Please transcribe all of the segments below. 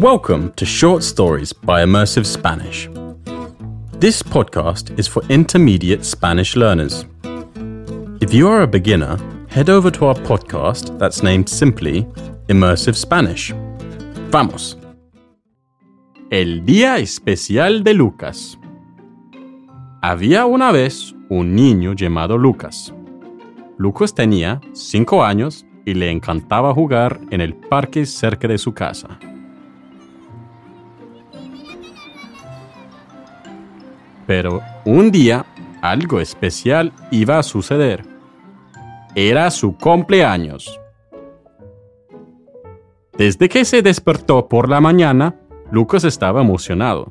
Welcome to Short Stories by Immersive Spanish. This podcast is for intermediate Spanish learners. If you are a beginner, head over to our podcast that's named simply Immersive Spanish. Vamos! El Día Especial de Lucas. Había una vez un niño llamado Lucas. Lucas tenía 5 años y le encantaba jugar en el parque cerca de su casa. Pero un día algo especial iba a suceder. Era su cumpleaños. Desde que se despertó por la mañana, Lucas estaba emocionado.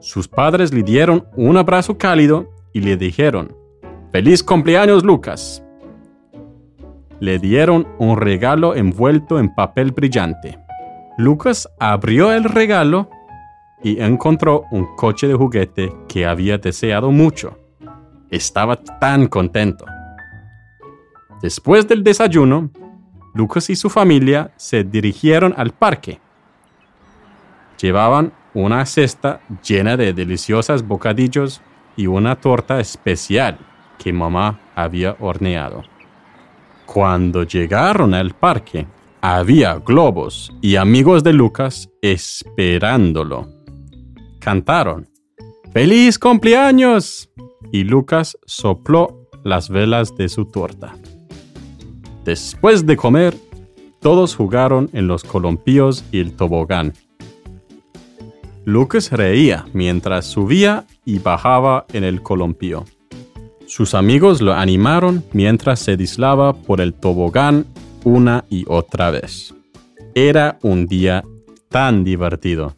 Sus padres le dieron un abrazo cálido y le dijeron, ¡Feliz cumpleaños, Lucas! Le dieron un regalo envuelto en papel brillante. Lucas abrió el regalo y encontró un coche de juguete que había deseado mucho. Estaba tan contento. Después del desayuno, Lucas y su familia se dirigieron al parque. Llevaban una cesta llena de deliciosos bocadillos y una torta especial que mamá había horneado. Cuando llegaron al parque, había globos y amigos de Lucas esperándolo cantaron ¡Feliz cumpleaños! Y Lucas sopló las velas de su torta. Después de comer, todos jugaron en los columpíos y el tobogán. Lucas reía mientras subía y bajaba en el columpío. Sus amigos lo animaron mientras se dislaba por el tobogán una y otra vez. Era un día tan divertido.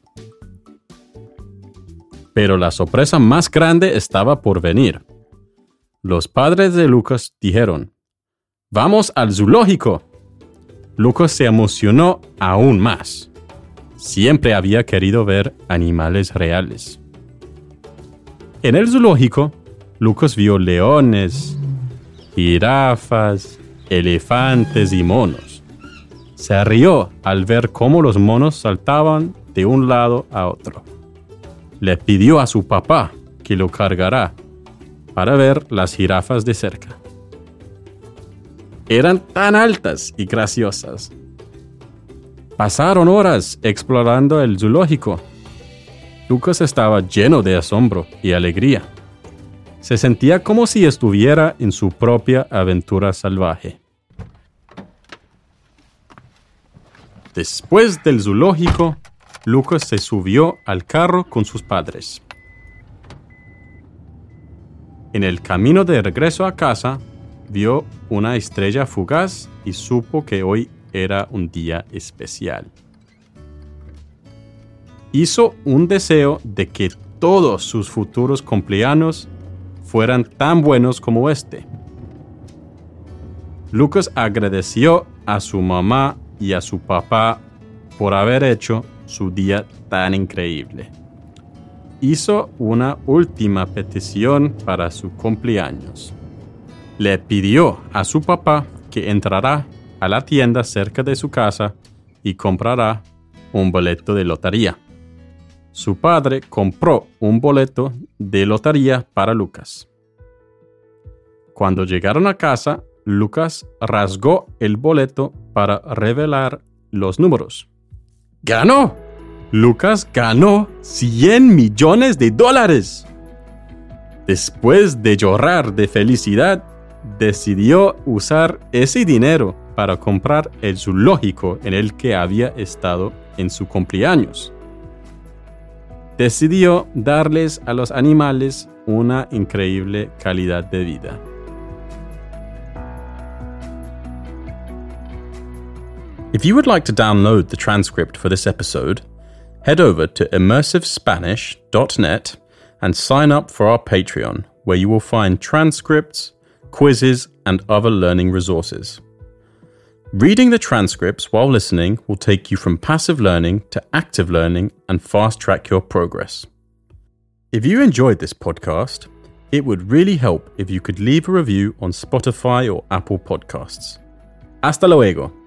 Pero la sorpresa más grande estaba por venir. Los padres de Lucas dijeron, Vamos al zoológico. Lucas se emocionó aún más. Siempre había querido ver animales reales. En el zoológico, Lucas vio leones, jirafas, elefantes y monos. Se rió al ver cómo los monos saltaban de un lado a otro le pidió a su papá que lo cargará para ver las jirafas de cerca. Eran tan altas y graciosas. Pasaron horas explorando el zoológico. Lucas estaba lleno de asombro y alegría. Se sentía como si estuviera en su propia aventura salvaje. Después del zoológico, Lucas se subió al carro con sus padres. En el camino de regreso a casa, vio una estrella fugaz y supo que hoy era un día especial. Hizo un deseo de que todos sus futuros cumpleaños fueran tan buenos como este. Lucas agradeció a su mamá y a su papá por haber hecho su día tan increíble. Hizo una última petición para su cumpleaños. Le pidió a su papá que entrará a la tienda cerca de su casa y comprará un boleto de lotería. Su padre compró un boleto de lotería para Lucas. Cuando llegaron a casa, Lucas rasgó el boleto para revelar los números. ¡Ganó! Lucas ganó 100 millones de dólares. Después de llorar de felicidad, decidió usar ese dinero para comprar el zoológico en el que había estado en su cumpleaños. Decidió darles a los animales una increíble calidad de vida. If you would like to download the transcript for this episode, head over to immersivespanish.net and sign up for our Patreon, where you will find transcripts, quizzes, and other learning resources. Reading the transcripts while listening will take you from passive learning to active learning and fast track your progress. If you enjoyed this podcast, it would really help if you could leave a review on Spotify or Apple Podcasts. Hasta luego.